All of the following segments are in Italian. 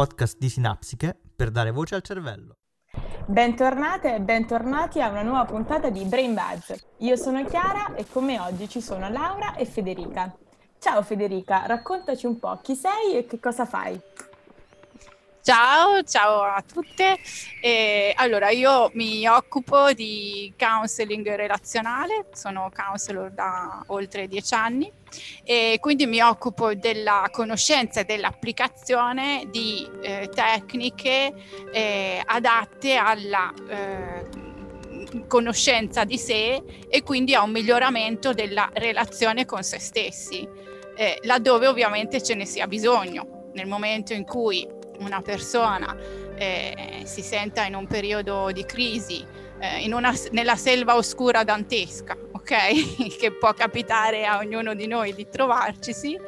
Podcast di Sinapsiche per dare voce al cervello. Bentornate e bentornati a una nuova puntata di Brain Buzz. Io sono Chiara e come oggi ci sono Laura e Federica. Ciao Federica, raccontaci un po' chi sei e che cosa fai. Ciao, ciao a tutte. Eh, allora, io mi occupo di counseling relazionale, sono counselor da oltre dieci anni e quindi mi occupo della conoscenza e dell'applicazione di eh, tecniche eh, adatte alla eh, conoscenza di sé e quindi a un miglioramento della relazione con se stessi, eh, laddove ovviamente ce ne sia bisogno. Nel momento in cui una persona eh, si senta in un periodo di crisi, eh, una, nella selva oscura dantesca, ok? che può capitare a ognuno di noi di trovarcisi,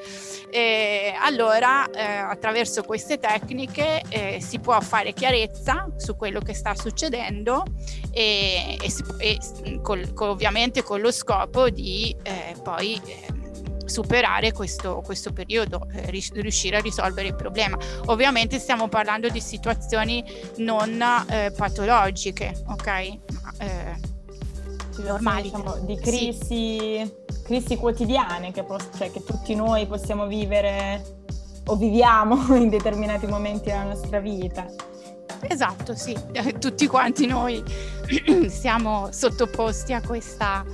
eh, allora eh, attraverso queste tecniche eh, si può fare chiarezza su quello che sta succedendo e, e, e col, ovviamente con lo scopo di eh, poi eh, superare questo, questo periodo, eh, riuscire a risolvere il problema. Ovviamente stiamo parlando di situazioni non eh, patologiche, ok? Eh, normali. Diciamo, di crisi, sì. crisi quotidiane che, poss- cioè, che tutti noi possiamo vivere o viviamo in determinati momenti della nostra vita. Esatto, sì, tutti quanti noi siamo sottoposti a questa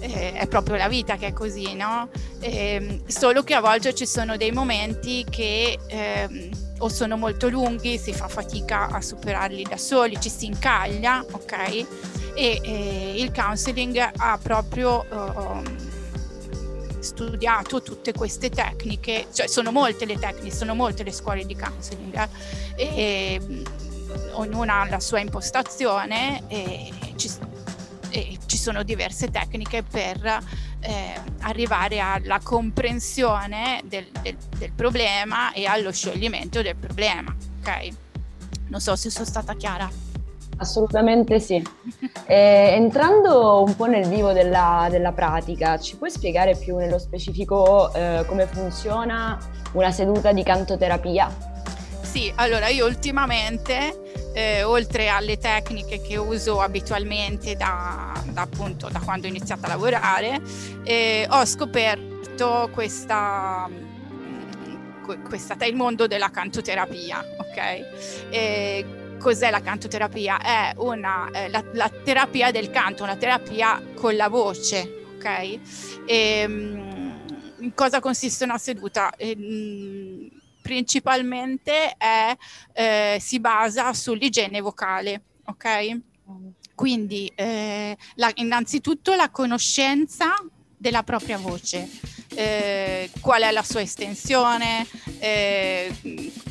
eh, è proprio la vita che è così, no? Eh, solo che a volte ci sono dei momenti che eh, o sono molto lunghi, si fa fatica a superarli da soli, ci si incaglia, ok? E il counseling ha proprio uh, studiato tutte queste tecniche, cioè sono molte le tecniche, sono molte le scuole di counseling eh? e ognuna ha la sua impostazione e ci, e ci sono diverse tecniche per eh, arrivare alla comprensione del, del, del, problema e allo scioglimento del problema. Ok? Non so se sono stata chiara. Assolutamente sì. Eh, entrando un po' nel vivo della, della, pratica, ci puoi spiegare più nello specifico eh, come funziona una seduta di cantoterapia? Sì, allora io ultimamente eh, oltre alle tecniche che uso abitualmente da, da, appunto, da quando ho iniziato a lavorare, eh, ho scoperto questa, questa, il mondo della cantoterapia, ok? E cos'è la cantoterapia? È una, eh, la, la, terapia del canto, una terapia con la voce, ok? E, ehm, in cosa consiste una seduta? E, ehm, principalmente è, eh, si basa sull'igiene vocale, ok? Quindi eh, la, innanzitutto la conoscenza della propria voce, eh, qual è la sua estensione, eh,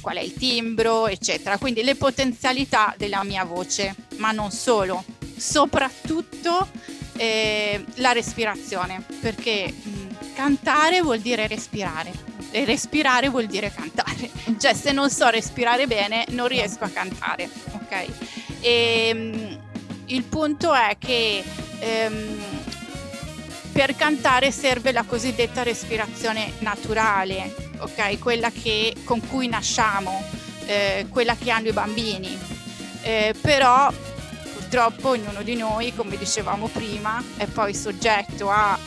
qual è il timbro, eccetera. Quindi le potenzialità della mia voce, ma non solo, soprattutto eh, la respirazione, perché mh, cantare vuol dire respirare e respirare vuol dire cantare. Cioè, se non so respirare bene, non riesco a cantare, ok? E, um, il punto è che um, per cantare serve la cosiddetta respirazione naturale, ok? Quella che, con cui nasciamo, eh, quella che hanno i bambini. Eh, però purtroppo ognuno di noi, come dicevamo prima, è poi soggetto a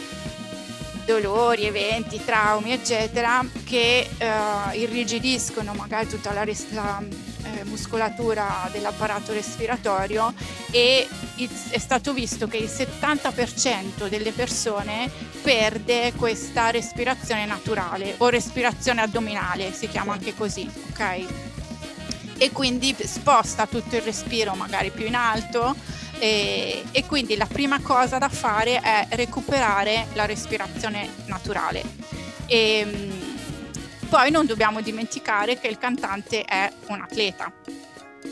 dolori, eventi, traumi, eccetera, che eh, irrigidiscono magari tutta la, res- la eh, muscolatura dell'apparato respiratorio e è stato visto che il 70% delle persone perde questa respirazione naturale o respirazione addominale, si chiama anche così, ok? E quindi sposta tutto il respiro magari più in alto e, e, quindi la prima cosa da fare è recuperare la respirazione naturale. E, ehm, poi non dobbiamo dimenticare che il cantante è un atleta,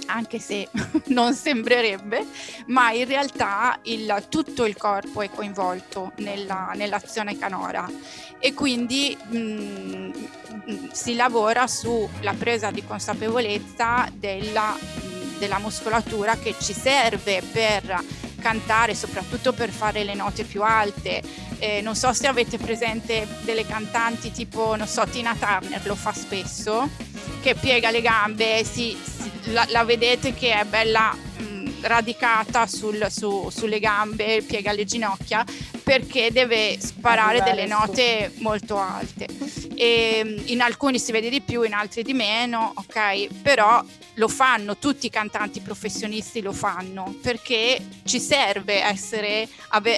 anche se non sembrerebbe, ma in realtà il, tutto il corpo è coinvolto nella, nell'azione canora e quindi mh, mm, si lavora sulla presa di consapevolezza della della muscolatura che ci serve per cantare, soprattutto per fare le note più alte. Eh, non so se avete presente delle cantanti tipo, non so, Tina Turner lo fa spesso. che piega le gambe, si, si, la, la, vedete che è bella mh, radicata sul, su, sulle gambe, piega le ginocchia perché deve sparare delle note molto alte. E in alcuni si vede di più, in altri di meno, ok? Però lo fanno, tutti i cantanti professionisti lo fanno perché ci serve essere,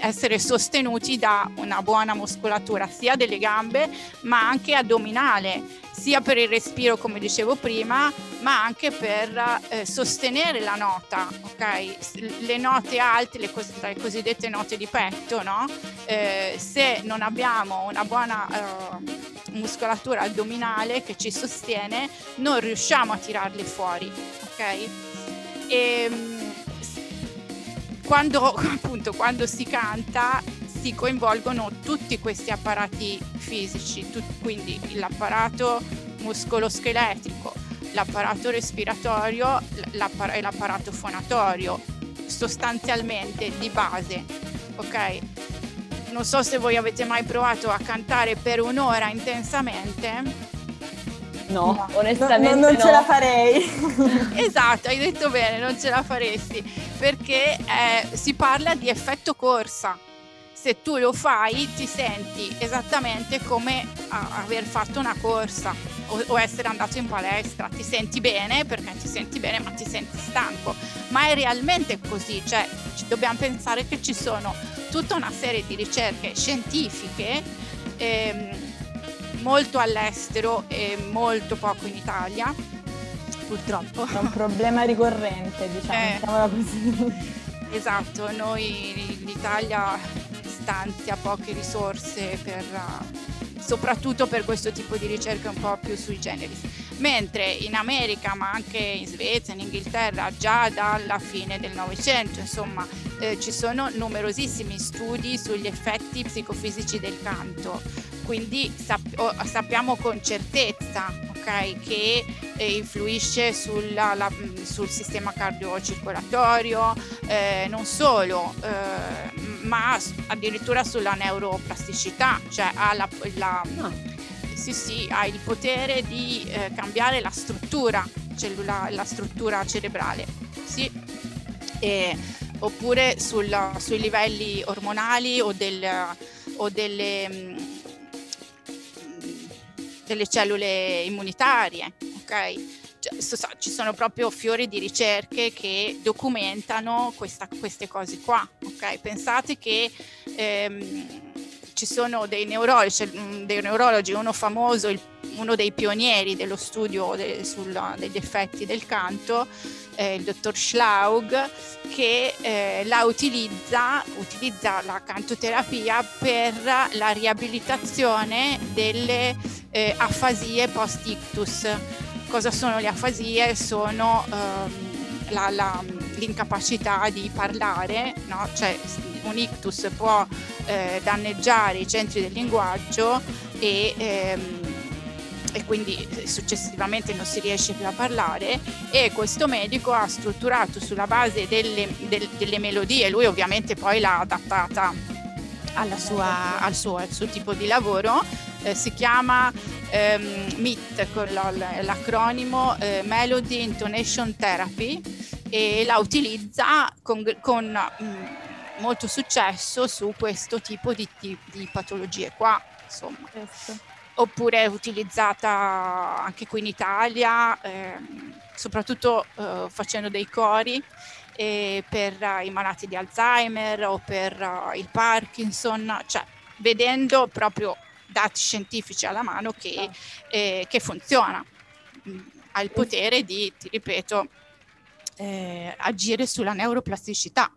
essere, sostenuti da una buona muscolatura sia delle gambe ma anche addominale, sia per il respiro come dicevo prima ma anche per eh, sostenere la nota, ok? Le note alte, le, cos- le cosiddette note di petto, no? Eh, se non abbiamo una buona eh, muscolatura addominale che ci sostiene, non riusciamo a tirarle fuori, ok? E, ehm, quando, appunto, quando si canta si coinvolgono tutti questi apparati fisici, tu, quindi l'apparato muscoloscheletico, l'apparato respiratorio l'appar- e l'apparato fonatorio, sostanzialmente di base, ok? Non so se voi avete mai provato a cantare per un'ora intensamente. No, no onestamente no, non no. ce la farei. esatto, hai detto bene, non ce la faresti, perché eh, si parla di effetto corsa se tu lo fai ti senti esattamente come aver fatto una corsa o, o, essere andato in palestra, ti senti bene perché ti senti bene ma ti senti stanco, ma è realmente così, cioè dobbiamo pensare che ci sono tutta una serie di ricerche scientifiche ehm, molto all'estero e molto poco in Italia, purtroppo. È un problema ricorrente, diciamo, eh. Esatto, noi l'Italia stanzia poche risorse per, uh, soprattutto per questo tipo di ricerche un po' più sui generis. Mentre in America, ma anche in Svezia, in Inghilterra, già dalla fine del Novecento, insomma, eh, ci sono numerosissimi studi sugli effetti psicofisici del canto. Quindi sap- sappiamo con certezza okay, che eh, influisce sulla, la, sul sistema cardiocircolatorio, eh, non solo, eh, ma addirittura sulla neuroplasticità, cioè ha, la, la, ah. sì, sì, ha il potere di eh, cambiare la struttura cellulare, la struttura cerebrale. Sì. E, oppure sul, sui livelli ormonali o, del, o delle, mm, delle, cellule immunitarie. Okay? Cioè, ci sono proprio fiori di ricerche che documentano questa, queste cose qua. Okay? Pensate che ehm, ci sono dei neurologi, mm, dei neurologi, uno famoso, il, uno dei pionieri dello studio de, sulla, degli effetti del canto, eh, il dottor Schlaug, che eh, la utilizza, utilizza la cantoterapia per la riabilitazione delle eh, afasie post-ictus Cosa sono le afasie? Sono ehm, la, la, l'incapacità di parlare, no? cioè un ictus può eh, danneggiare i centri del linguaggio e, ehm, e quindi successivamente non si riesce più a parlare e questo medico ha strutturato sulla base delle, del, delle melodie, lui ovviamente poi l'ha adattata sua, al, suo, al suo tipo di lavoro, eh, si chiama ehm, MIT con l'acronimo eh, Melody Intonation Therapy e la utilizza con, con mh, mm, molto successo su questo tipo di, di, di patologie qua, insomma. Questo. Oppure è utilizzata anche qui in Italia, ehm, soprattutto eh, facendo dei cori per uh, i malati di Alzheimer o per uh, il Parkinson, cioè vedendo proprio dati scientifici alla mano che, eh, che funziona. Mm, ha il potere di, ti ripeto, eh, agire sulla neuroplasticità.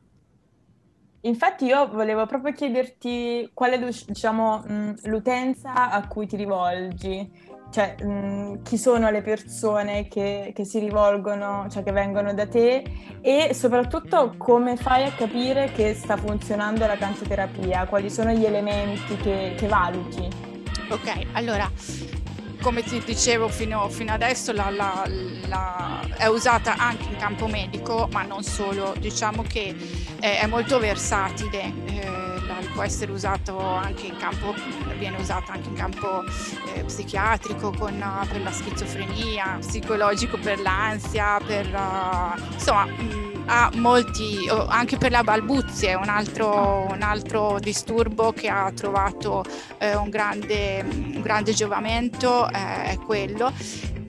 Infatti io volevo proprio chiederti qual è diciamo, mm, l'utenza a cui ti rivolgi, cioè mh, chi sono le persone che, che, si rivolgono, cioè che vengono da te e soprattutto come fai a capire che sta funzionando la cantoterapia, quali sono gli elementi che, che valuti. Ok, allora come ti dicevo fino, fino adesso la, la, la, è usata anche in campo medico, ma non solo, diciamo che è, è molto versatile. Eh, può essere usato anche in campo, viene usato anche in campo eh, psichiatrico con, uh, per la schizofrenia, psicologico per l'ansia, per uh, insomma mh, ha molti, anche per la balbuzie, un altro, un altro disturbo che ha trovato eh, un, grande, un, grande, giovamento eh, è quello.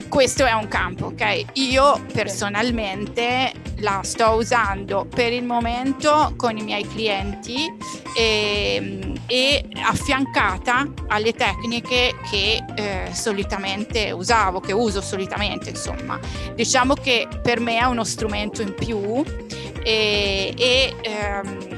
Questo è un campo, ok? Io personalmente la sto usando per il momento con i miei clienti e, e affiancata alle tecniche che eh, solitamente usavo, che uso solitamente, insomma. Diciamo che per me è uno strumento in più e, e ehm,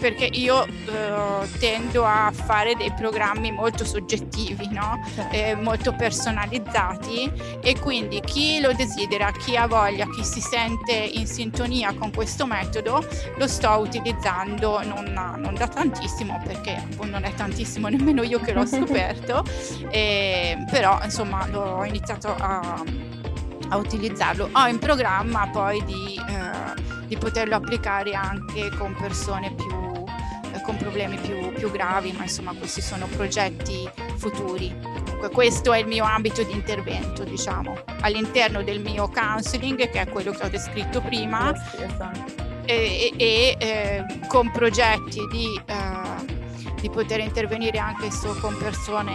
perché io eh, tendo a fare dei programmi molto soggettivi, no? Eh, molto personalizzati e quindi chi lo desidera, chi ha voglia, chi si sente in sintonia con questo metodo, lo sto utilizzando non, non da tantissimo perché non è tantissimo nemmeno io che l'ho scoperto, eh, però insomma ho iniziato a, a utilizzarlo. Ho in programma poi di, eh, di poterlo applicare anche con persone più con problemi più, più gravi, ma insomma questi sono progetti futuri. Comunque questo è il mio ambito di intervento, diciamo, all'interno del mio counseling, che è quello che ho descritto prima, esatto. e, e eh, con progetti di, eh, di, poter intervenire anche so, con persone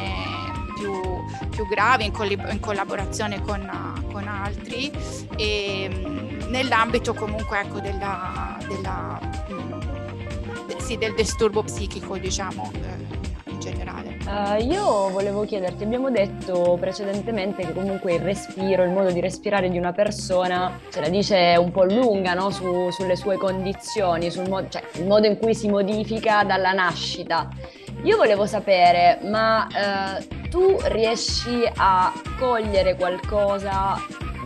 più, più gravi, in, coll- in, collaborazione con, con altri, e mm, nell'ambito comunque ecco, della, della sì, del disturbo psichico, diciamo, eh, in generale. Uh, io volevo chiederti, abbiamo detto precedentemente che comunque il respiro, il modo di respirare di una persona ce la dice un po' lunga no? Su, sulle sue condizioni, sul mo- cioè il modo in cui si modifica dalla nascita. Io volevo sapere, ma uh, tu riesci a cogliere qualcosa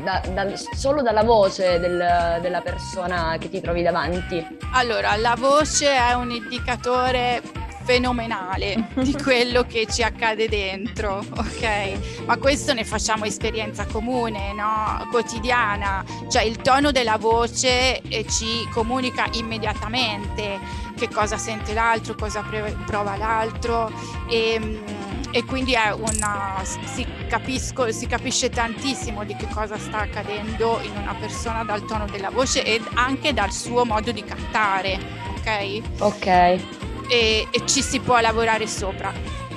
da, da, solo dalla voce del, della persona che ti trovi davanti? Allora, la voce è un indicatore fenomenale di quello che ci accade dentro, ok? Ma questo ne facciamo esperienza comune, no? Quotidiana, cioè il tono della voce eh, ci comunica immediatamente che cosa sente l'altro, cosa prova l'altro e ehm, e quindi una, si, capisco, si, capisce tantissimo di che cosa sta accadendo in una persona dal tono della voce e anche dal suo modo di cantare, ok? Ok. E, e ci si può lavorare sopra.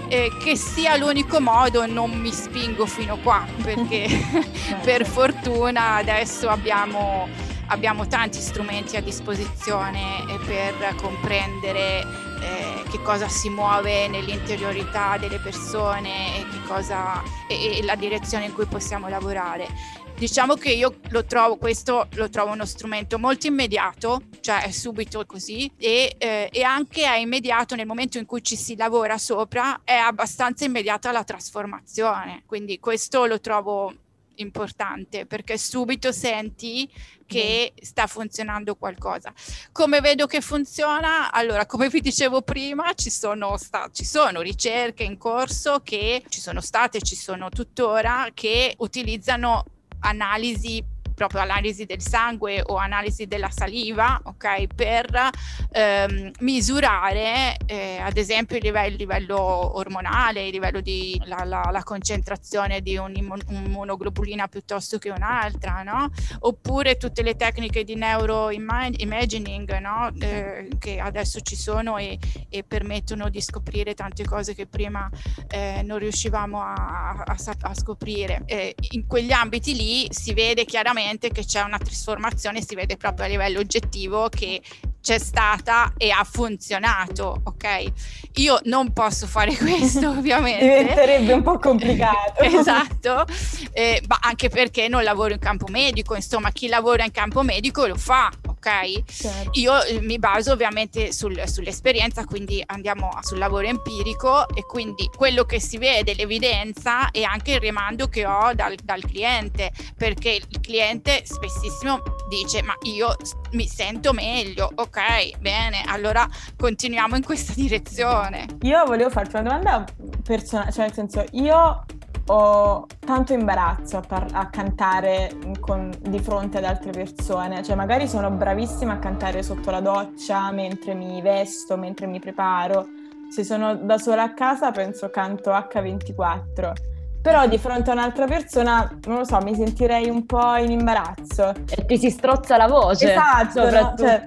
Eh, che sia l'unico modo non mi spingo fino qua perché per fortuna adesso abbiamo abbiamo tanti strumenti a disposizione eh, per comprendere eh, che cosa si muove nell'interiorità delle persone e, cosa, e, e la direzione in cui possiamo lavorare. Diciamo che io lo trovo, questo lo trovo uno strumento molto immediato, cioè è subito così, e, eh, e, anche è immediato nel momento in cui ci si lavora sopra, è abbastanza immediata la trasformazione. Quindi questo lo trovo importante perché subito senti che sta funzionando qualcosa. Come vedo che funziona? Allora, come vi dicevo prima, ci sono, sta- ci sono ricerche in corso che ci sono state, ci sono tuttora, che utilizzano analisi proprio analisi del sangue o analisi della saliva, ok, per ehm, misurare eh, ad esempio il livello, il livello, ormonale, il livello di la, la, la concentrazione di un'immunoglobulina piuttosto che un'altra, no? Oppure tutte le tecniche di neuroimaging, no? Eh, che adesso ci sono e, e, permettono di scoprire tante cose che prima eh, non riuscivamo a, a, a scoprire. in quegli ambiti lì si vede chiaramente chiaramente che c'è una trasformazione, si vede proprio a livello oggettivo che c'è stata e ha funzionato, ok? Io non posso fare questo, ovviamente. Diventerebbe un po' complicato. esatto, eh, ma anche perché non lavoro in campo medico, insomma, chi lavora in campo medico lo fa, ok? Certo. Io eh, mi baso ovviamente sul, sull'esperienza, quindi andiamo sul lavoro empirico e quindi quello che si vede, l'evidenza e anche il rimando che ho dal, dal cliente, perché il cliente spessissimo dice ma io mi sento meglio, ok, bene, allora continuiamo in questa direzione. Io volevo farti una domanda personale, cioè nel senso io ho tanto imbarazzo a, par- a cantare con- di fronte ad altre persone, cioè magari sono bravissima a cantare sotto la doccia, mentre mi vesto, mentre mi preparo, se sono da sola a casa penso canto H24, però di fronte a un'altra persona, non lo so, mi sentirei un po' in imbarazzo. E ti si strozza la voce. Esatto, no? cioè,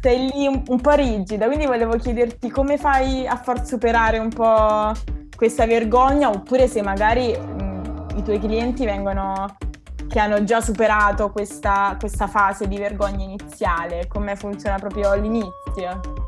sei lì un, un, po' rigida, quindi volevo chiederti come fai a far superare un po' questa vergogna oppure se magari mh, i tuoi clienti vengono che hanno già superato questa, questa fase di vergogna iniziale, come funziona proprio all'inizio.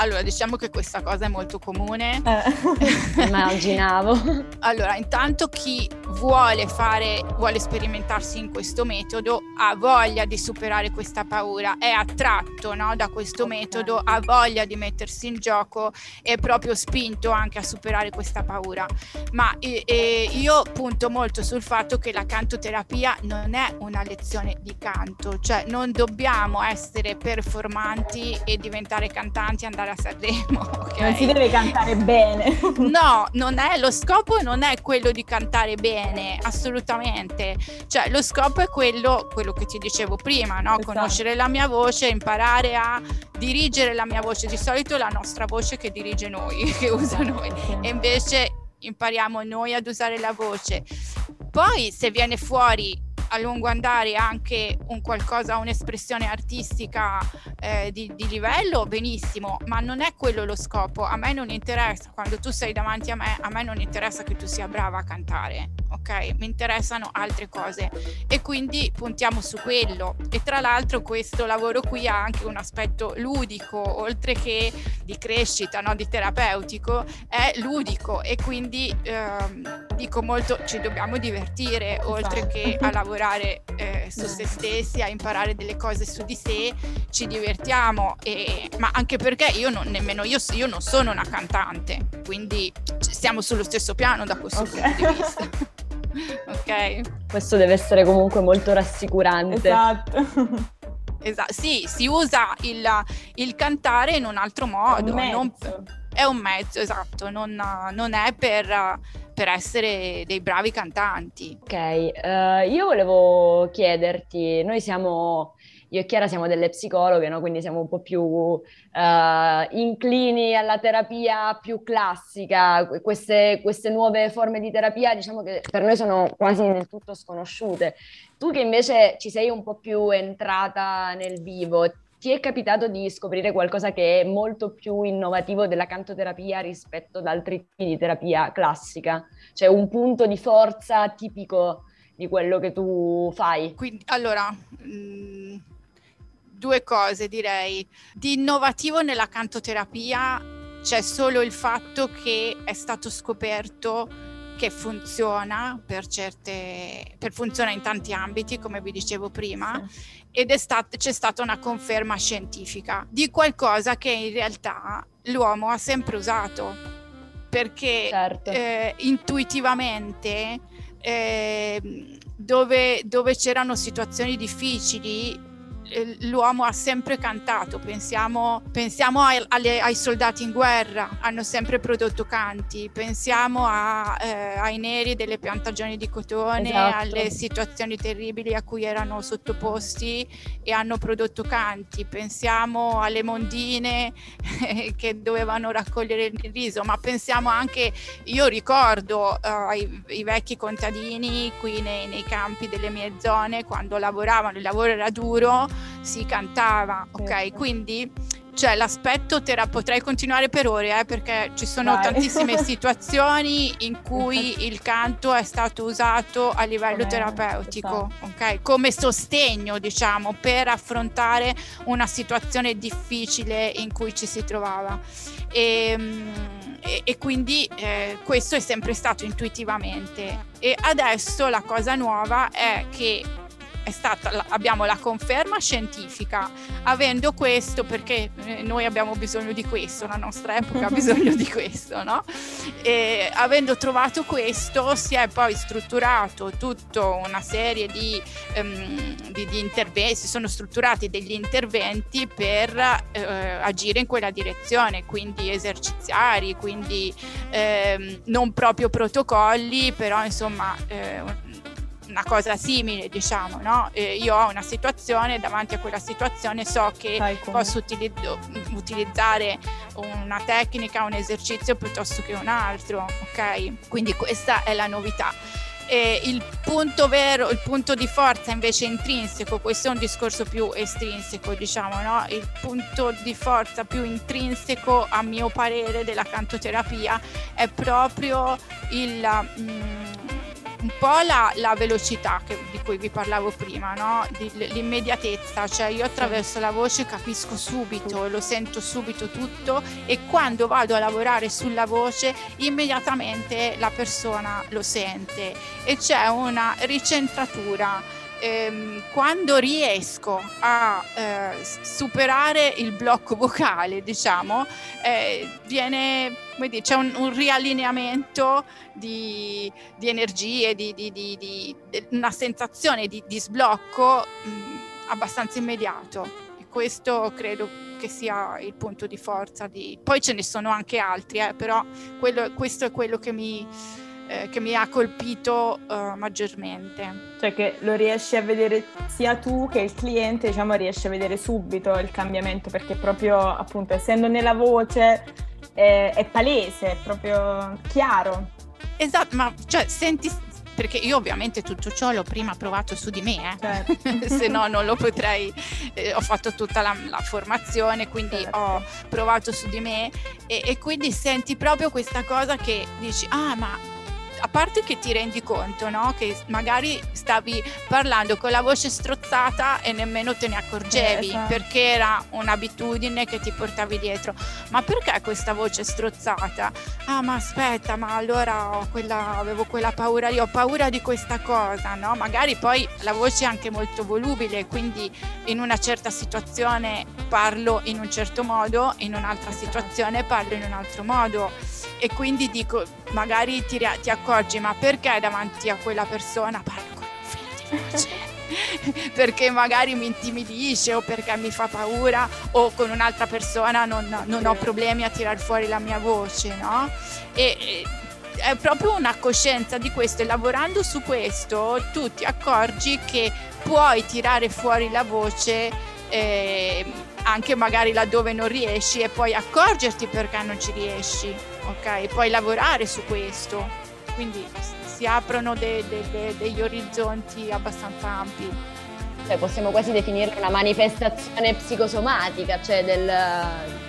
Allora, diciamo che questa cosa è molto comune. Eh. Immaginavo. allora, intanto chi vuole fare, vuole sperimentarsi in questo metodo, ha voglia di superare questa paura, è attratto no, da questo okay. metodo, ha voglia di mettersi in gioco, è proprio spinto anche a superare questa paura. Ma e, e io punto molto sul fatto che la cantoterapia non è una lezione di canto, cioè non dobbiamo essere performanti e diventare cantanti, andare a Sanremo. Okay? Non si deve cantare bene. no, non è, lo scopo non è quello di cantare bene, assolutamente. Cioè, lo scopo è quello, quello che ti dicevo prima, no? Esatto. Conoscere la mia voce, imparare a dirigere la mia voce. Di solito è la nostra voce che dirige noi, che usa noi. E invece impariamo noi ad usare la voce. Poi se viene fuori a lungo andare anche un qualcosa, un'espressione artistica eh, di, di, livello, benissimo, ma non è quello lo scopo. A me non interessa, quando tu sei davanti a me, a me non interessa che tu sia brava a cantare, ok? Mi interessano altre cose e quindi puntiamo su quello. E tra l'altro questo lavoro qui ha anche un aspetto ludico, oltre che di crescita, no? di terapeutico, è ludico e quindi ehm, dico molto ci dobbiamo divertire, esatto. oltre che a lavorare eh, su se stessi, a imparare delle cose su di sé, ci divertiamo, e, ma anche perché io non, nemmeno io, io non sono una cantante, quindi siamo sullo stesso piano da questo okay. punto di vista. ok. Questo deve essere comunque molto rassicurante. Esatto. Esatto, sì, si usa il, il, cantare in un altro modo. È un non, è un mezzo, esatto, non, non è per per essere dei bravi cantanti. Ok, uh, io volevo chiederti, noi siamo, io e Chiara siamo delle psicologhe, no? quindi siamo un po' più uh, inclini alla terapia più classica, queste, queste nuove forme di terapia diciamo che per noi sono quasi del tutto sconosciute. Tu che invece ci sei un po' più entrata nel vivo, ti è capitato di scoprire qualcosa che è molto più innovativo della cantoterapia rispetto ad altri tipi di terapia classica? Cioè un punto di forza tipico di quello che tu fai? Quindi, allora, mh, mm, due cose direi. Di innovativo nella cantoterapia c'è solo il fatto che è stato scoperto che funziona per certe, per funziona in tanti ambiti, come vi dicevo prima, sì. ed stat- c'è stata una conferma scientifica di qualcosa che in realtà l'uomo ha sempre usato, perché certo. eh, intuitivamente eh, dove, dove c'erano situazioni difficili l'uomo ha sempre cantato, pensiamo, pensiamo ai, alle, ai, soldati in guerra, hanno sempre prodotto canti, pensiamo a, eh, ai neri delle piantagioni di cotone, esatto. alle situazioni terribili a cui erano sottoposti e hanno prodotto canti, pensiamo alle mondine che dovevano raccogliere il riso, ma pensiamo anche, io ricordo i, i, vecchi contadini qui nei, nei campi delle mie zone quando lavoravano, il lavoro era duro, si cantava, ok? Certo. Quindi cioè l'aspetto terapia potrei continuare per ore eh, perché ci sono Vai. tantissime situazioni in cui il canto è stato usato a livello come, terapeutico esatto. ok come sostegno diciamo per affrontare una situazione difficile in cui ci si trovava e, ehm, e, e quindi eh, questo è sempre stato intuitivamente e adesso la cosa nuova è che stata, abbiamo la conferma scientifica. Avendo questo, perché eh, noi abbiamo bisogno di questo, la nostra epoca ha bisogno di questo, no? E avendo trovato questo, si è poi strutturato tutta una serie di, um, di, di, interventi, si sono strutturati degli interventi per uh, agire in quella direzione, quindi eserciziari, quindi um, non proprio protocolli, però insomma. Uh, una cosa simile, diciamo, no? Eh, io ho una situazione, davanti a quella situazione so che posso utilizzo, utilizzare una tecnica, un esercizio piuttosto che un altro, ok? Quindi questa è la novità. Eh, il punto vero, il punto di forza invece intrinseco, questo è un discorso più estrinseco, diciamo, no? Il punto di forza più intrinseco, a mio parere, della cantoterapia è proprio il. Mm, un po' la, la velocità che, di cui vi parlavo prima, no? di, l'immediatezza, cioè io attraverso la voce capisco subito, lo sento subito tutto e quando vado a lavorare sulla voce immediatamente la persona lo sente e c'è una ricentratura ehm, quando riesco a eh, superare il blocco vocale, diciamo, eh, viene, dire, c'è un, un riallineamento di, di energie, di, di, di, una sensazione di, sblocco mh, mm, abbastanza immediato. E questo credo che sia il punto di forza. Poi ce ne sono anche altri, eh, però quello, questo è quello che mi eh, che mi ha colpito uh, maggiormente. Cioè che lo riesci a vedere sia tu che il cliente, diciamo, riesci a vedere subito il cambiamento perché proprio appunto essendo nella voce è, è palese, è proprio chiaro. Esatto, ma cioè senti perché io ovviamente tutto ciò l'ho prima provato su di me, eh? certo. se no non lo potrei, eh, ho fatto tutta la, la formazione, quindi certo. ho provato su di me e, e quindi senti proprio questa cosa che dici, ah ma a parte che ti rendi conto, no? Che magari stavi parlando con la voce strozzata e nemmeno te ne accorgevi eh, esatto. perché era un'abitudine che ti portavi dietro. Ma perché questa voce strozzata? Ah, ma aspetta, ma allora quella, avevo quella paura lì, ho paura di questa cosa, no? Magari poi la voce è anche molto volubile, quindi in una certa situazione parlo in un certo modo, in un'altra situazione parlo in un altro modo e quindi dico, magari ti, ti accorgi, ma perché davanti a quella persona parlo con un filo di voce? perché magari mi intimidisce o perché mi fa paura o con un'altra persona non, non ho problemi a tirar fuori la mia voce, no? E, è proprio una coscienza di questo e lavorando su questo tu ti accorgi che puoi tirare fuori la voce eh, anche magari laddove non riesci e poi accorgerti perché non ci riesci ok? Puoi lavorare su questo, quindi si aprono de, de, de, degli orizzonti abbastanza ampi. Cioè, possiamo quasi definire una manifestazione psicosomatica, cioè del,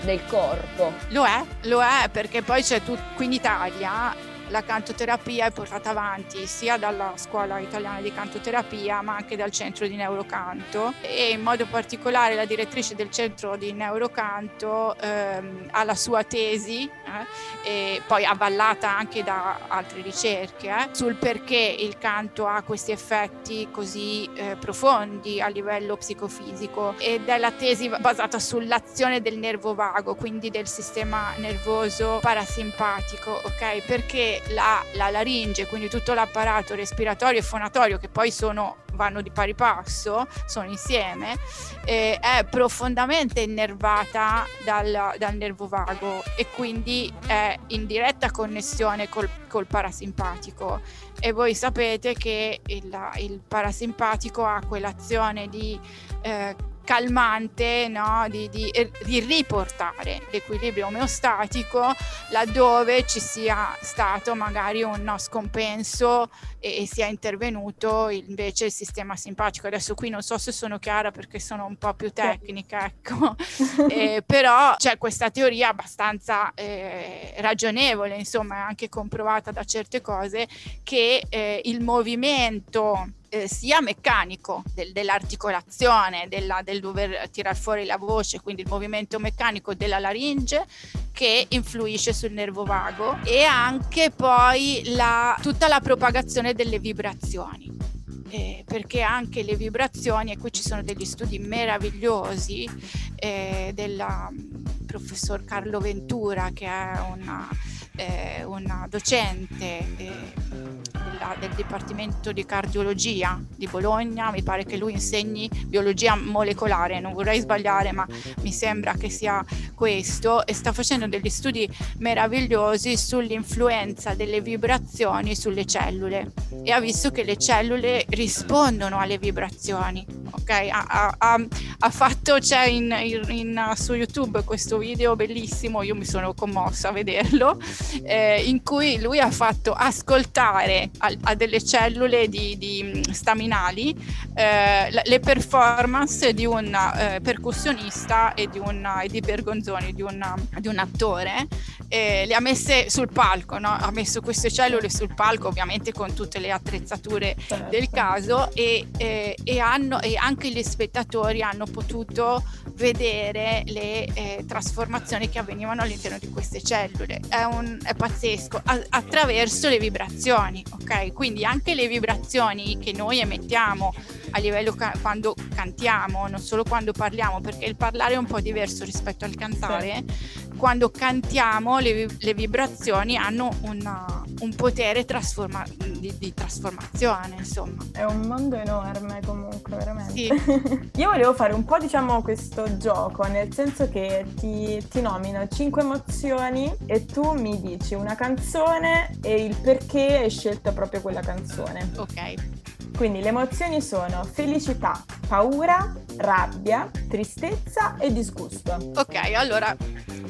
del corpo. Lo è, lo è, perché poi c'è tu, qui in Italia la cantoterapia è portata avanti sia dalla scuola italiana di cantoterapia ma anche dal centro di neurocanto. E in modo particolare la direttrice del centro di neurocanto ehm, ha la sua tesi eh, e poi avvallata anche da altre ricerche eh, sul perché il canto ha questi effetti così eh, profondi a livello psicofisico. Ed è la tesi basata sull'azione del nervo vago quindi del sistema nervoso parasimpatico ok? Perché la, la laringe, quindi tutto l'apparato respiratorio e fonatorio che poi sono, vanno di pari passo, sono insieme, eh, è profondamente innervata dal, dal, nervo vago e quindi è in diretta connessione col, col parasimpatico. E voi sapete che il, il parasimpatico ha quell'azione di eh, calmante no? di, di, di, riportare l'equilibrio omeostatico laddove ci sia stato magari un no, scompenso e, e, sia intervenuto invece il sistema simpatico. Adesso qui non so se sono chiara perché sono un po' più tecnica, ecco. eh, però c'è questa teoria abbastanza eh, ragionevole, insomma, anche comprovata da certe cose, che eh, il movimento eh, sia meccanico del, dell'articolazione, della, del dover tirar fuori la voce, quindi il movimento meccanico della laringe che influisce sul nervo vago e anche poi la, tutta la propagazione delle vibrazioni. Eh, perché anche le vibrazioni, e qui ci sono degli studi meravigliosi eh, del mm, professor Carlo Ventura, che è una eh, una docente eh, della, del Dipartimento di Cardiologia di Bologna, mi pare che lui insegni biologia molecolare, non vorrei sbagliare ma mi sembra che sia questo e sta facendo degli studi meravigliosi sull'influenza delle vibrazioni sulle cellule e ha visto che le cellule rispondono alle vibrazioni. Ok, ha, ha, ha fatto, c'è in, in, in, su YouTube questo video bellissimo, io mi sono commossa a vederlo, eh, in cui lui ha fatto ascoltare a, a delle cellule di, di staminali eh, le performance di un eh, percussionista e di, un, e di Bergonzoni, di, una, di un attore, le ha messe sul palco, no? ha messo queste cellule sul palco ovviamente con tutte le attrezzature certo. del caso e, e, hanno, e anche gli spettatori hanno potuto vedere le eh, trasformazioni che avvenivano all'interno di queste cellule. È, un, è pazzesco, a, attraverso le vibrazioni, ok? Quindi anche le vibrazioni che noi emettiamo a livello ca- quando cantiamo, non solo quando parliamo, perché il parlare è un po' diverso rispetto al cantare. Sì. Quando cantiamo le, le vibrazioni hanno una, un potere trasforma- di, di, trasformazione, insomma. È un mondo enorme comunque, veramente. Sì. Io volevo fare un po' diciamo questo gioco, nel senso che ti, ti nomino cinque emozioni e tu mi dici una canzone e il perché hai scelto proprio quella canzone. Ok. Quindi le emozioni sono felicità, paura, rabbia, tristezza e disgusto. Ok, allora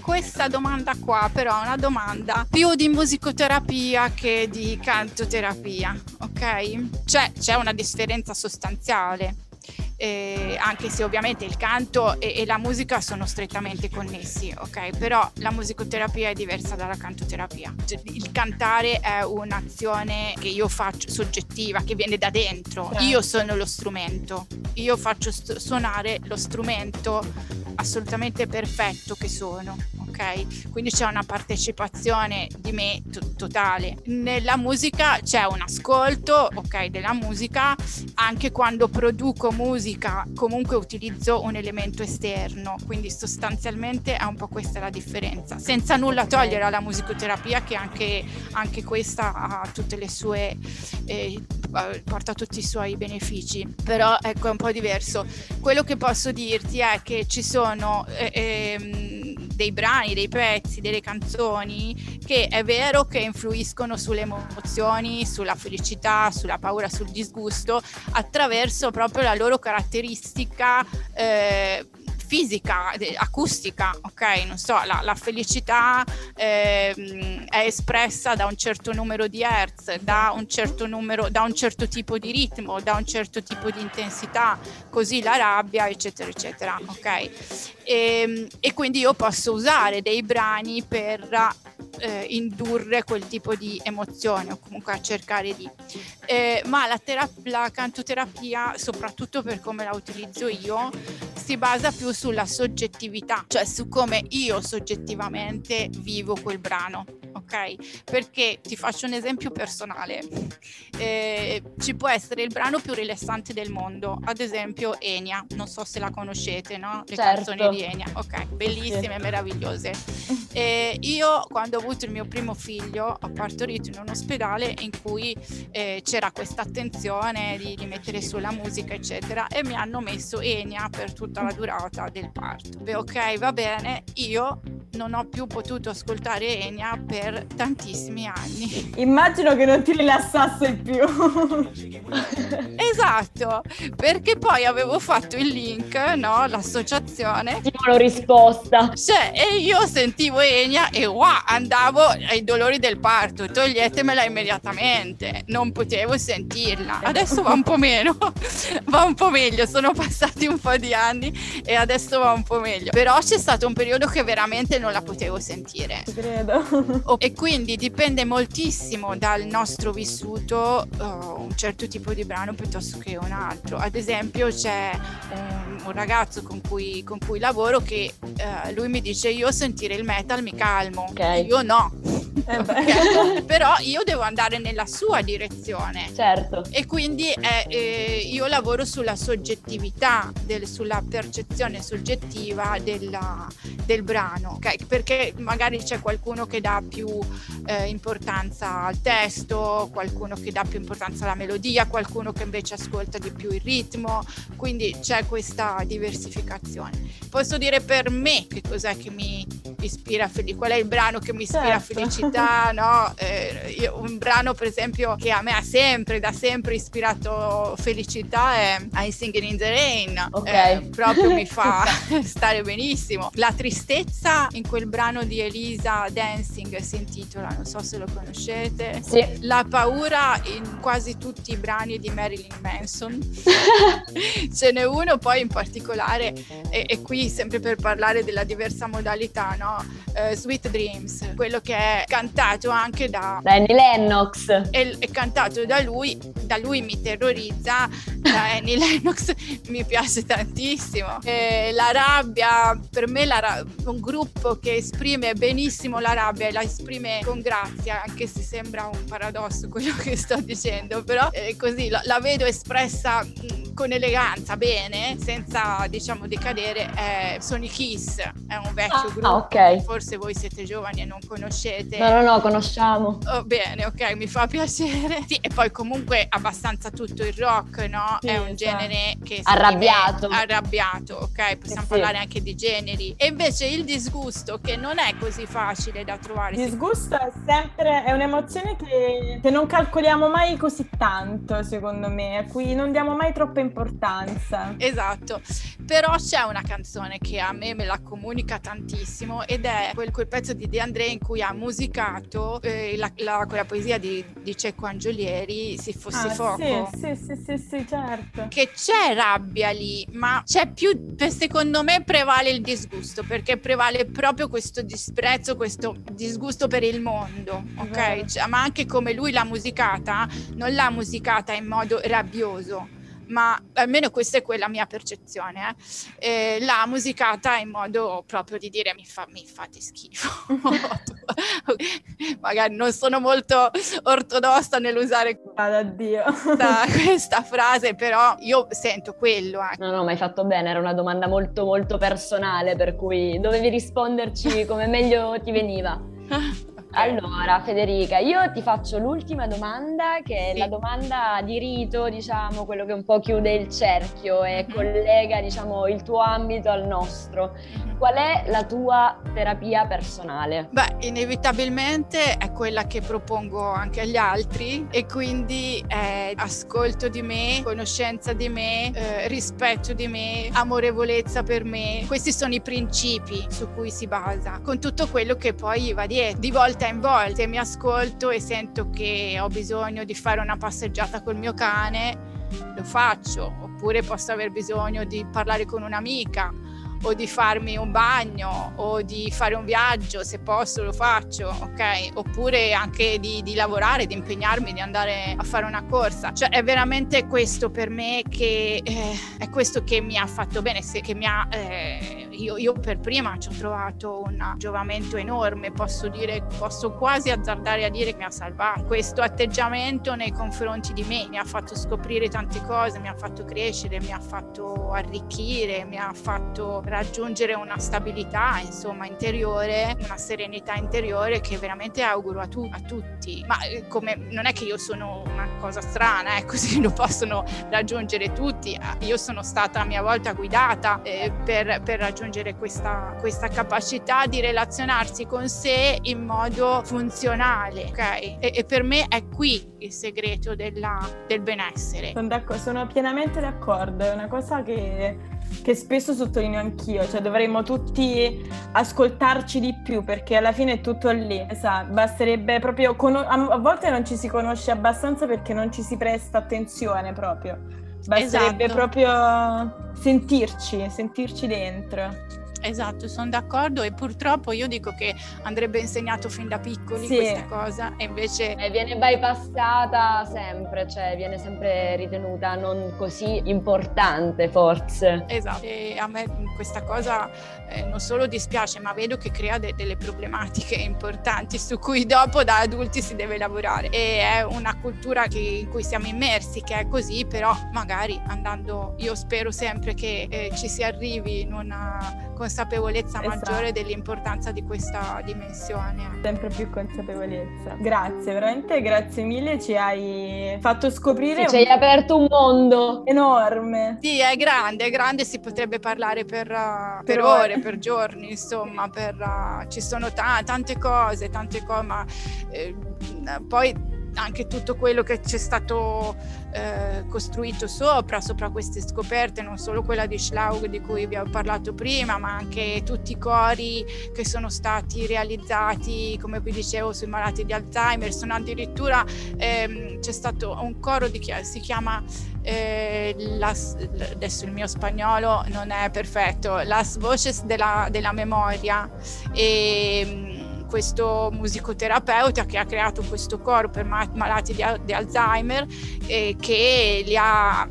questa domanda qua però è una domanda più di musicoterapia che di cantoterapia, ok? Cioè c'è una differenza sostanziale eh, anche se ovviamente il canto e, e, la musica sono strettamente connessi, ok? Però la musicoterapia è diversa dalla cantoterapia. Cioè, il cantare è un'azione che io faccio soggettiva, che viene da dentro. Certo. Io sono lo strumento, io faccio st- suonare lo strumento assolutamente perfetto che sono, ok? Quindi c'è una partecipazione di me t- totale. Nella musica c'è un ascolto, ok, della musica, anche quando produco musica comunque utilizzo un elemento esterno, quindi sostanzialmente è un po' questa la differenza, senza nulla togliere alla musicoterapia che anche, anche questa ha tutte le sue, eh, porta tutti i suoi benefici, però ecco è un po' diverso. Quello che posso dirti è che ci sono... Eh, ehm, dei brani, dei pezzi, delle canzoni che è vero che influiscono sulle emozioni, sulla felicità, sulla paura, sul disgusto, attraverso proprio la loro caratteristica eh, fisica, acustica, ok? Non so, la, la felicità eh, è espressa da un certo numero di hertz, da un certo numero, da un certo tipo di ritmo, da un certo tipo di intensità, così la rabbia, eccetera, eccetera, ok? E, ehm, e quindi io posso usare dei brani per eh, indurre quel tipo di emozione o comunque a cercare di. Eh, ma la, terap- la cantoterapia, soprattutto per come la utilizzo io, si basa più sulla soggettività, cioè su come io soggettivamente vivo quel brano ok? Perché ti faccio un esempio personale. Eh, ci può essere il brano più rilassante del mondo, ad esempio Enia, non so se la conoscete, no? Le certo. canzoni di Enia, ok, bellissime, sì. meravigliose. Eh, io quando ho avuto il mio primo figlio ho partorito in un ospedale in cui eh, c'era questa attenzione di, di mettere su la musica, eccetera, e mi hanno messo Enia per tutta la durata del parto. Beh, ok, va bene, io non ho più potuto ascoltare Enia per tantissimi anni. Immagino che non ti rilassasse più. esatto, perché poi avevo fatto il link, no? L'associazione. Stimolo risposta. Cioè, e io sentivo Enia e wow, andavo ai dolori del parto, toglietemela immediatamente, non potevo sentirla. Adesso va un po' meno, va un po' meglio, sono passati un po' di anni e adesso va un po' meglio. Però c'è stato un periodo che veramente non la potevo sentire. Credo. E quindi dipende moltissimo dal nostro vissuto uh, un certo tipo di brano piuttosto che un altro. Ad esempio c'è un, un ragazzo con cui, con cui, lavoro che uh, lui mi dice io sentire il metal mi calmo, okay. io no. Eh okay? Però io devo andare nella sua direzione. Certo. E quindi eh, eh, io lavoro sulla soggettività, del, sulla percezione soggettiva della, del brano, okay? perché magari c'è qualcuno che dà più eh, importanza al testo, qualcuno che dà più importanza alla melodia, qualcuno che invece ascolta di più il ritmo, quindi c'è questa diversificazione. Posso dire per me che cos'è che mi ispira felicità, qual è il brano che mi ispira certo. felicità, no? Eh, io, un brano per esempio che a me ha sempre, da sempre ispirato felicità è I Singing in the Rain, okay. eh, proprio mi fa stare benissimo. La tristezza in quel brano di Elisa Dancing si intitola, non so se lo conoscete, sì. La paura in quasi tutti i brani di Marilyn Manson, ce n'è uno poi in particolare e, e qui sempre per parlare della diversa modalità, no? Uh, Sweet Dreams, quello che è cantato anche da Annie Lennox. È, è, cantato da lui, da lui mi terrorizza, da Annie Lennox mi piace tantissimo. E la rabbia, per me la, un gruppo che esprime benissimo la rabbia e la esprime con grazia, anche se sembra un paradosso quello che sto dicendo, però è così la, la vedo espressa con eleganza, bene, senza diciamo decadere, è Sonic Kiss, è un vecchio ah, gruppo. Ah, ok forse voi siete giovani e non conoscete. No, no, no, conosciamo. Oh, bene, ok, mi fa piacere. Sì, e poi comunque abbastanza tutto il rock, no? Sì, è un esatto. genere che... Arrabbiato. Arrabbiato, ok? Possiamo sì, parlare anche di generi. E invece il disgusto, che non è così facile da trovare. Il disgusto è sempre, è un'emozione che, che non calcoliamo mai così tanto, secondo me, a cui non diamo mai troppa importanza. Esatto. Però c'è una canzone che a me me la comunica tantissimo ed è quel, quel, pezzo di De André in cui ha musicato eh, la, la, quella poesia di, di Cecco Angiolieri, Si fosse ah, fuoco. Sì, sì, sì, sì, certo. Che c'è rabbia lì, ma c'è più, secondo me prevale il disgusto, perché prevale proprio questo disprezzo, questo disgusto per il mondo, ok? Cioè, ma anche come lui l'ha musicata, non l'ha musicata in modo rabbioso ma almeno questa è quella mia percezione, eh. Eh, l'ha musicata in modo proprio di dire mi, fa, mi fate schifo. Magari non sono molto ortodossa nell'usare questa, questa, frase, però io sento quello. Eh. No, no, ma hai fatto bene, era una domanda molto molto personale, per cui dovevi risponderci come meglio ti veniva. Allora, Federica, io ti faccio l'ultima domanda, che è la domanda di rito, diciamo, quello che un po' chiude il cerchio e mm-hmm. collega, diciamo, il tuo ambito al nostro. Mm-hmm. Qual è la tua terapia personale? Beh, inevitabilmente è quella che propongo anche agli altri e quindi è ascolto di me, conoscenza di me, eh, rispetto di me, amorevolezza per me. Questi sono i principi su cui si basa, con tutto quello che poi va dietro. Di volta in volta mi ascolto e sento che ho bisogno di fare una passeggiata col mio cane, lo faccio, oppure posso aver bisogno di parlare con un'amica o di farmi un bagno o di fare un viaggio, se posso lo faccio, ok? Oppure anche di, di lavorare, di impegnarmi, di andare a fare una corsa. Cioè è veramente questo per me che eh, è questo che mi ha fatto bene, se, che mi ha... Eh, io, io, per prima ci ho trovato un giovamento enorme, posso dire, posso quasi azzardare a dire che mi ha salvato. Questo atteggiamento nei confronti di me mi ha fatto scoprire tante cose, mi ha fatto crescere, mi ha fatto arricchire, mi ha fatto raggiungere una stabilità insomma interiore, una serenità interiore che veramente auguro a, tu- a tutti. Ma eh, come, non è che io sono una cosa strana, eh, così lo possono raggiungere tutti. Io sono stata a mia volta guidata eh, per, per, raggiungere questa, questa, capacità di relazionarsi con sé in modo funzionale, ok? E, e per me è qui il segreto della, del benessere. Sono, sono pienamente d'accordo, è una cosa che che spesso sottolineo anch'io, cioè dovremmo tutti ascoltarci di più perché alla fine è tutto lì, esatto, basterebbe proprio, con- a volte non ci si conosce abbastanza perché non ci si presta attenzione proprio, basterebbe esatto. proprio sentirci, sentirci dentro. esatto, sono d'accordo e purtroppo io dico che andrebbe insegnato fin da piccoli sì. questa cosa e invece... E viene bypassata sempre, cioè viene sempre ritenuta non così importante forse. Esatto, e a me questa cosa eh, non solo dispiace ma vedo che crea de- delle problematiche importanti su cui dopo da adulti si deve lavorare e è una cultura che, in cui siamo immersi che è così, però magari andando, io spero sempre che eh, ci si arrivi in una consapevolezza esatto. maggiore dell'importanza di questa dimensione. Sempre più consapevolezza. Grazie, veramente grazie mille, ci hai fatto scoprire... Sì, un... ci hai aperto un mondo enorme. Sì, è grande, è grande, si potrebbe parlare per, uh, per, per ore, per giorni, insomma, per, uh, ci sono t- tante cose, tante cose, ma eh, poi anche tutto quello che c'è stato eh, costruito sopra, sopra queste scoperte, non solo quella di Schlaug di cui abbiamo parlato prima, ma anche tutti i cori che sono stati realizzati, come vi dicevo, sui malati di Alzheimer. Sono addirittura ehm, c'è stato un coro di chi si chiama eh, las, adesso il mio spagnolo non è perfetto, Las Voces della, della Memoria. E, questo musicoterapeuta che ha creato questo coro per malati di, di Alzheimer e che li ha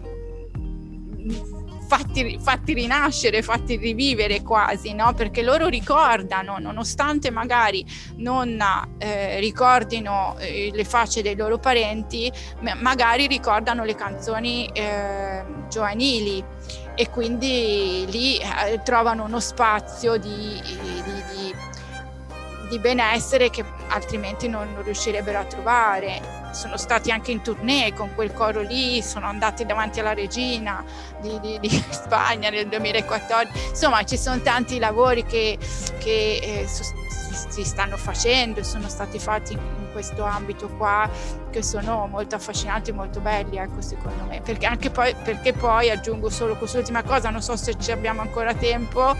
Fatti, fatti, rinascere, fatti rivivere quasi, no? perché loro ricordano, nonostante magari non eh, ricordino eh, le facce dei loro parenti, magari ricordano le canzoni eh, giovanili e quindi lì eh, trovano uno spazio di, di, di di benessere che altrimenti non, non riuscirebbero a trovare. Sono stati anche in tournée con quel coro lì, sono andati davanti alla regina di, di, di Spagna nel 2014. Insomma, ci sono tanti lavori che, che eh, si stanno facendo, sono stati fatti in questo ambito qua che sono molto affascinanti e molto belli, ecco, secondo me. Perché anche poi, perché poi aggiungo solo quest'ultima cosa, non so se ci abbiamo ancora tempo,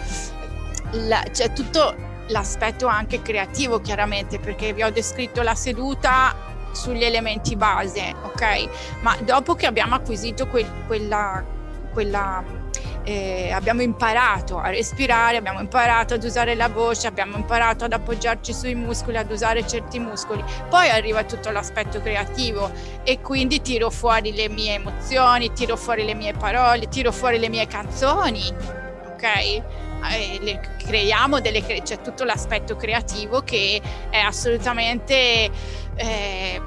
la, c'è tutto l'aspetto anche creativo chiaramente perché vi ho descritto la seduta sugli elementi base, ok? Ma dopo che abbiamo acquisito quel, quella, quella eh, abbiamo imparato a respirare, abbiamo imparato ad usare la voce, abbiamo imparato ad appoggiarci sui muscoli, ad usare certi muscoli. Poi arriva tutto l'aspetto creativo e quindi tiro fuori le mie emozioni, tiro fuori le mie parole, tiro fuori le mie canzoni, ok? Eh, creiamo delle, c'è tutto l'aspetto creativo che è assolutamente eh,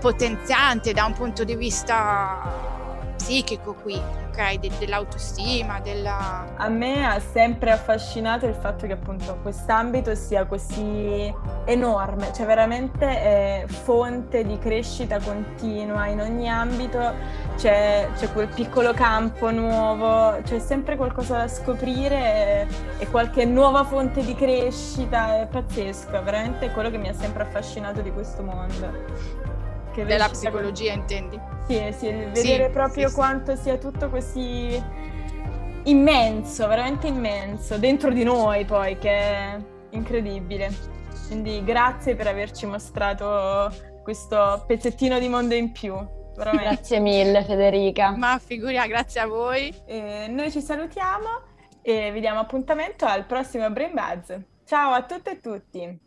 potenziante da un punto di vista psichico qui, ok? De- dell'autostima, della... A me ha sempre affascinato il fatto che appunto quest'ambito sia così enorme, cioè veramente è fonte di crescita continua in ogni ambito, c'è, c'è quel piccolo campo nuovo, c'è sempre qualcosa da scoprire e, e qualche nuova fonte di crescita, è pazzesco, è veramente quello che mi ha sempre affascinato di questo mondo. Della psicologia intendi? Sì, sì, vedere sì, proprio sì, quanto sia tutto così immenso, veramente immenso, dentro di noi poi, che è incredibile. Quindi grazie per averci mostrato questo pezzettino di mondo in più. Veramente. Grazie mille Federica. Ma figuria, grazie a voi. E noi ci salutiamo e vi diamo appuntamento al prossimo Brain Buzz. Ciao a tutte e tutti.